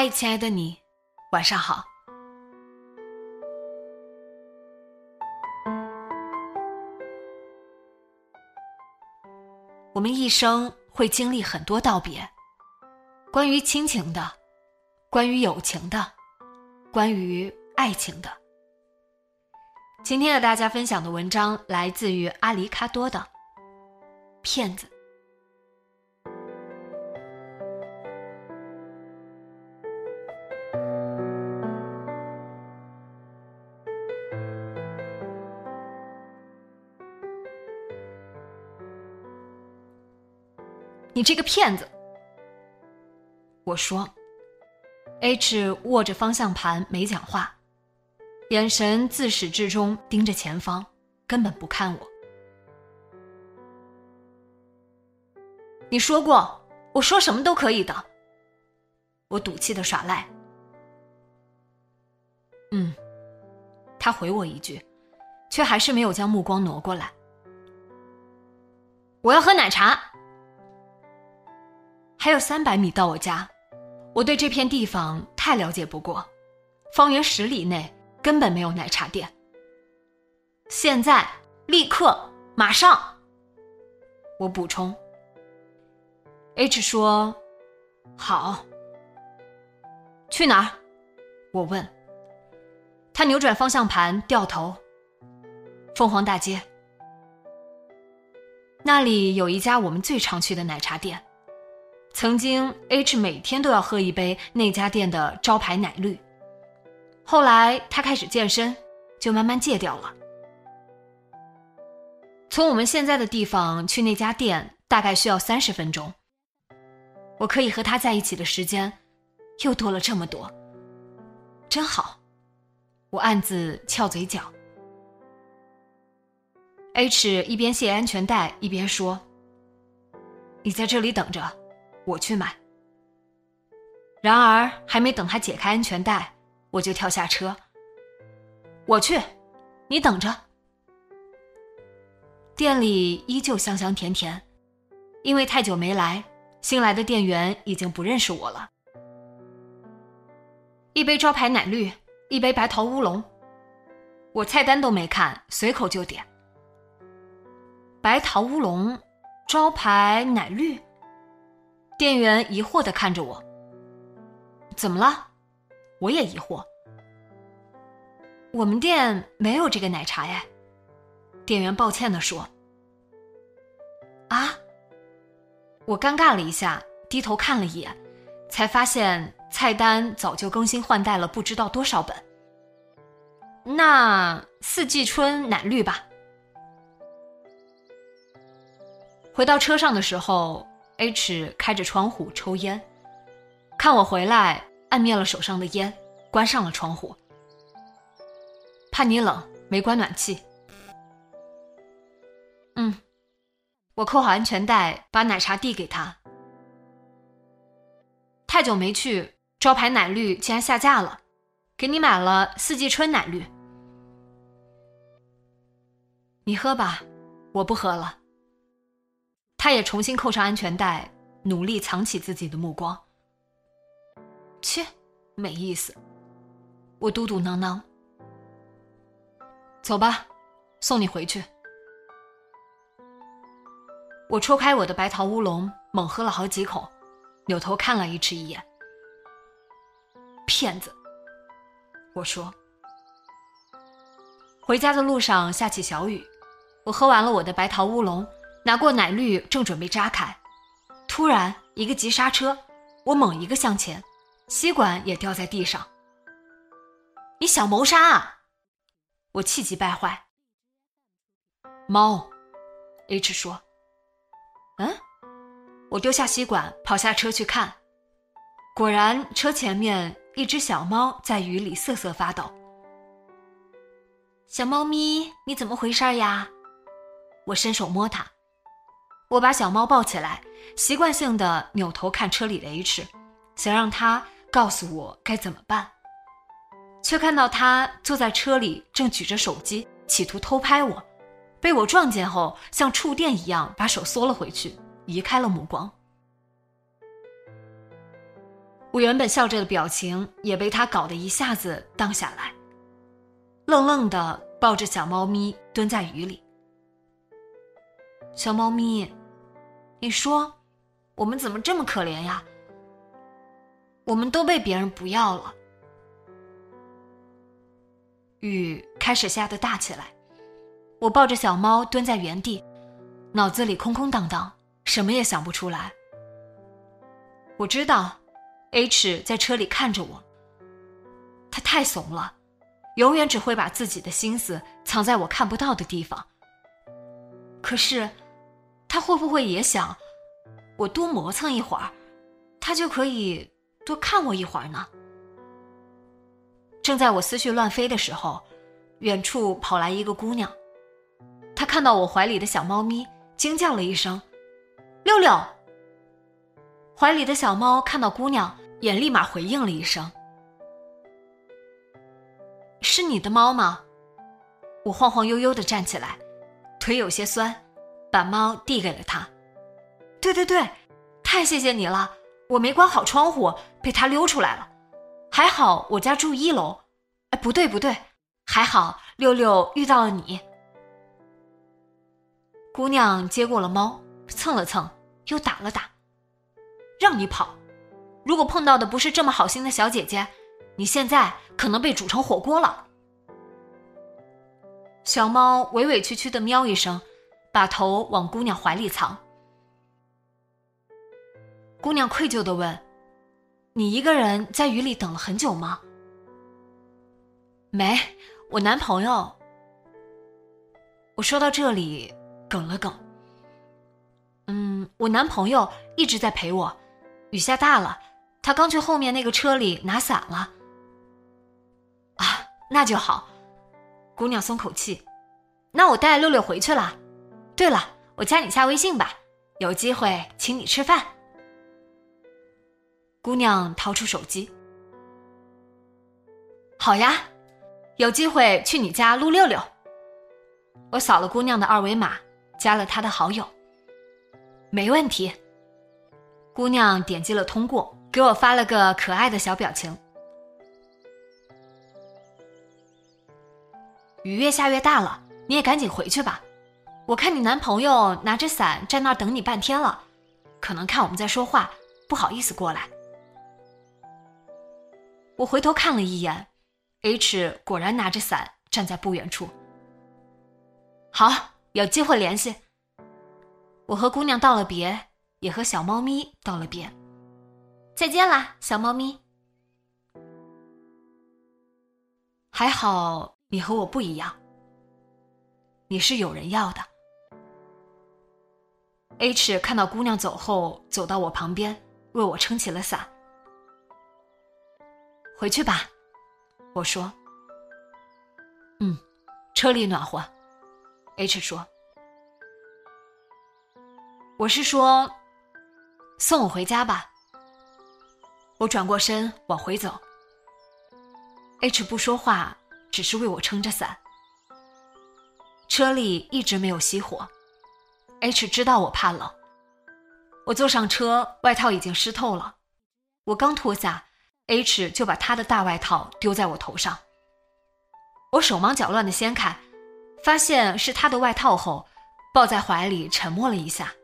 嗨，亲爱的你，晚上好。我们一生会经历很多道别，关于亲情的，关于友情的，关于爱情的。今天和大家分享的文章来自于阿里卡多的《骗子》。你这个骗子！我说，H 握着方向盘没讲话，眼神自始至终盯着前方，根本不看我。你说过，我说什么都可以的。我赌气的耍赖。嗯，他回我一句，却还是没有将目光挪过来。我要喝奶茶。还有三百米到我家，我对这片地方太了解不过，方圆十里内根本没有奶茶店。现在，立刻，马上！我补充。H 说：“好。”去哪儿？我问。他扭转方向盘，掉头。凤凰大街，那里有一家我们最常去的奶茶店。曾经，H 每天都要喝一杯那家店的招牌奶绿。后来他开始健身，就慢慢戒掉了。从我们现在的地方去那家店，大概需要三十分钟。我可以和他在一起的时间，又多了这么多，真好。我暗自翘嘴角。H 一边系安全带一边说：“你在这里等着。”我去买。然而还没等他解开安全带，我就跳下车。我去，你等着。店里依旧香香甜甜，因为太久没来，新来的店员已经不认识我了。一杯招牌奶绿，一杯白桃乌龙。我菜单都没看，随口就点。白桃乌龙，招牌奶绿。店员疑惑的看着我，怎么了？我也疑惑。我们店没有这个奶茶呀。店员抱歉的说。啊！我尴尬了一下，低头看了一眼，才发现菜单早就更新换代了，不知道多少本。那四季春奶绿吧。回到车上的时候。H 开着窗户抽烟，看我回来，按灭了手上的烟，关上了窗户。怕你冷，没关暖气。嗯，我扣好安全带，把奶茶递给他。太久没去，招牌奶绿竟然下架了，给你买了四季春奶绿。你喝吧，我不喝了。他也重新扣上安全带，努力藏起自己的目光。切，没意思。我嘟嘟囔囔，走吧，送你回去。我抽开我的白桃乌龙，猛喝了好几口，扭头看了 H 一眼。骗子，我说。回家的路上下起小雨，我喝完了我的白桃乌龙，拿过奶绿，正准备扎开，突然一个急刹车，我猛一个向前，吸管也掉在地上。你想谋杀啊！我气急败坏。猫，H 说。嗯，我丢下吸管，跑下车去看，果然车前面一只小猫在雨里瑟瑟发抖。小猫咪，你怎么回事呀？我伸手摸它，我把小猫抱起来，习惯性的扭头看车里的 H，想让他告诉我该怎么办，却看到他坐在车里正举着手机，企图偷拍我。被我撞见后，像触电一样把手缩了回去，移开了目光。我原本笑着的表情也被他搞得一下子荡下来，愣愣的抱着小猫咪蹲在雨里。小猫咪，你说，我们怎么这么可怜呀？我们都被别人不要了。雨开始下得大起来。我抱着小猫蹲在原地，脑子里空空荡荡，什么也想不出来。我知道，H 在车里看着我。他太怂了，永远只会把自己的心思藏在我看不到的地方。可是，他会不会也想，我多磨蹭一会儿，他就可以多看我一会儿呢？正在我思绪乱飞的时候，远处跑来一个姑娘。她看到我怀里的小猫咪，惊叫了一声：“六六！”怀里的小猫看到姑娘，也立马回应了一声：“是你的猫吗？”我晃晃悠悠的站起来，腿有些酸，把猫递给了他。“对对对，太谢谢你了！我没关好窗户，被它溜出来了。还好我家住一楼。哎，不对不对，还好六六遇到了你。”姑娘接过了猫，蹭了蹭，又打了打，让你跑。如果碰到的不是这么好心的小姐姐，你现在可能被煮成火锅了。小猫委委屈屈的喵一声，把头往姑娘怀里藏。姑娘愧疚的问：“你一个人在雨里等了很久吗？”“没，我男朋友。”我说到这里。哽了哽，嗯，我男朋友一直在陪我。雨下大了，他刚去后面那个车里拿伞了。啊，那就好。姑娘松口气，那我带六六回去了。对了，我加你下微信吧，有机会请你吃饭。姑娘掏出手机，好呀，有机会去你家撸六六。我扫了姑娘的二维码。加了他的好友，没问题。姑娘点击了通过，给我发了个可爱的小表情。雨越下越大了，你也赶紧回去吧。我看你男朋友拿着伞在那儿等你半天了，可能看我们在说话，不好意思过来。我回头看了一眼，H 果然拿着伞站在不远处。好。有机会联系。我和姑娘道了别，也和小猫咪道了别。再见啦，小猫咪。还好你和我不一样，你是有人要的。H 看到姑娘走后，走到我旁边，为我撑起了伞。回去吧，我说。嗯，车里暖和。H 说：“我是说，送我回家吧。”我转过身往回走。H 不说话，只是为我撑着伞。车里一直没有熄火。H 知道我怕冷。我坐上车，外套已经湿透了。我刚脱下，H 就把他的大外套丢在我头上。我手忙脚乱的掀开。发现是他的外套后，抱在怀里沉默了一下。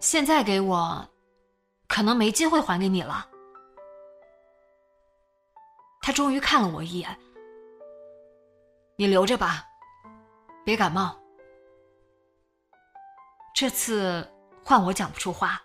现在给我，可能没机会还给你了。他终于看了我一眼，你留着吧，别感冒。这次换我讲不出话，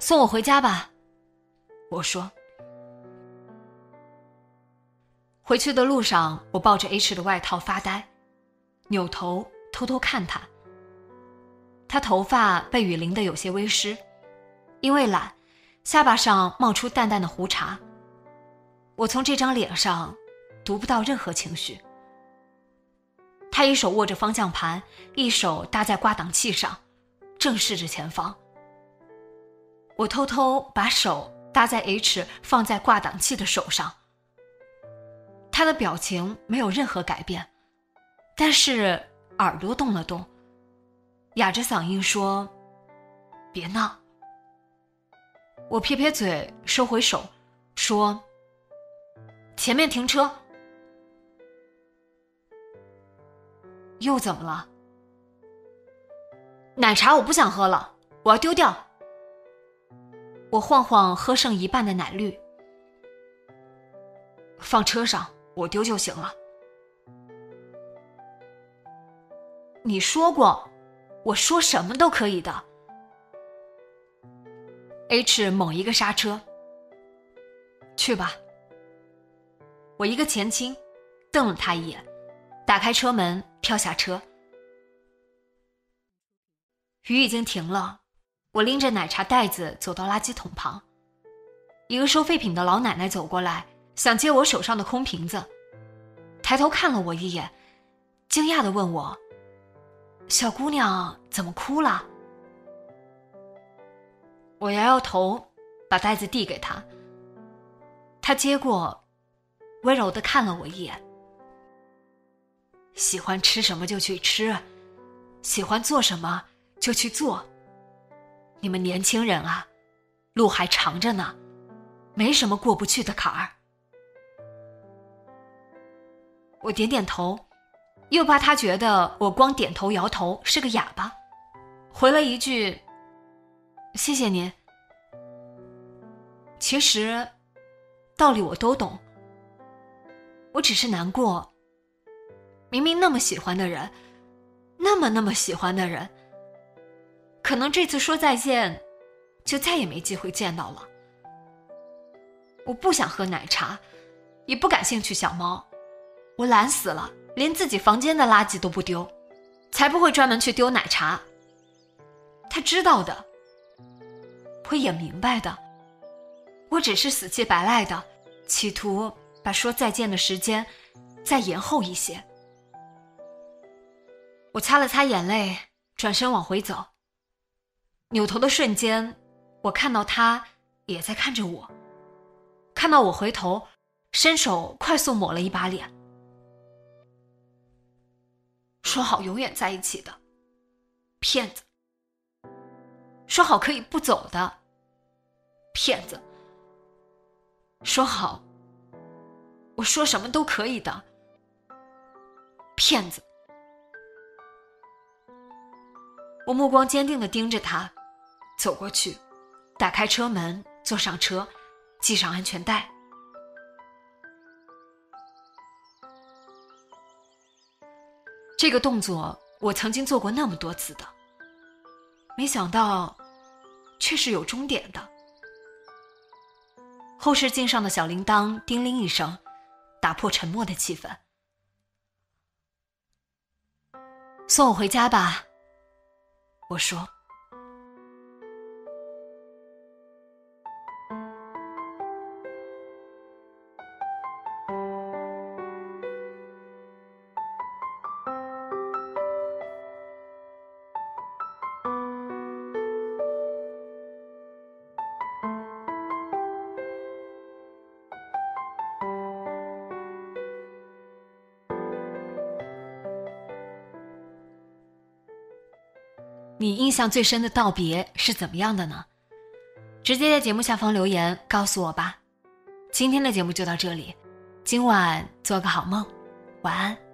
送我回家吧。我说。回去的路上，我抱着 H 的外套发呆，扭头偷偷看他。他头发被雨淋得有些微湿，因为懒，下巴上冒出淡淡的胡茬。我从这张脸上读不到任何情绪。他一手握着方向盘，一手搭在挂挡器上，正视着前方。我偷偷把手搭在 H 放在挂挡器的手上。他的表情没有任何改变，但是耳朵动了动，哑着嗓音说：“别闹。”我撇撇嘴，收回手，说：“前面停车。”又怎么了？奶茶我不想喝了，我要丢掉。我晃晃喝剩一半的奶绿，放车上。我丢就行了。你说过，我说什么都可以的。H 猛一个刹车，去吧。我一个前倾，瞪了他一眼，打开车门，跳下车。雨已经停了，我拎着奶茶袋子走到垃圾桶旁，一个收废品的老奶奶走过来。想接我手上的空瓶子，抬头看了我一眼，惊讶的问我：“小姑娘怎么哭了？”我摇摇头，把袋子递给她。她接过，温柔的看了我一眼：“喜欢吃什么就去吃，喜欢做什么就去做。你们年轻人啊，路还长着呢，没什么过不去的坎儿。”我点点头，又怕他觉得我光点头摇头是个哑巴，回了一句：“谢谢您。”其实，道理我都懂，我只是难过。明明那么喜欢的人，那么那么喜欢的人，可能这次说再见，就再也没机会见到了。我不想喝奶茶，也不感兴趣小猫。我懒死了，连自己房间的垃圾都不丢，才不会专门去丢奶茶。他知道的，我也明白的。我只是死乞白赖的，企图把说再见的时间再延后一些。我擦了擦眼泪，转身往回走。扭头的瞬间，我看到他也在看着我，看到我回头，伸手快速抹了一把脸。说好永远在一起的，骗子。说好可以不走的，骗子。说好，我说什么都可以的，骗子。我目光坚定的盯着他，走过去，打开车门，坐上车，系上安全带。这个动作我曾经做过那么多次的，没想到，却是有终点的。后视镜上的小铃铛叮铃一声，打破沉默的气氛。送我回家吧，我说。你印象最深的道别是怎么样的呢？直接在节目下方留言告诉我吧。今天的节目就到这里，今晚做个好梦，晚安。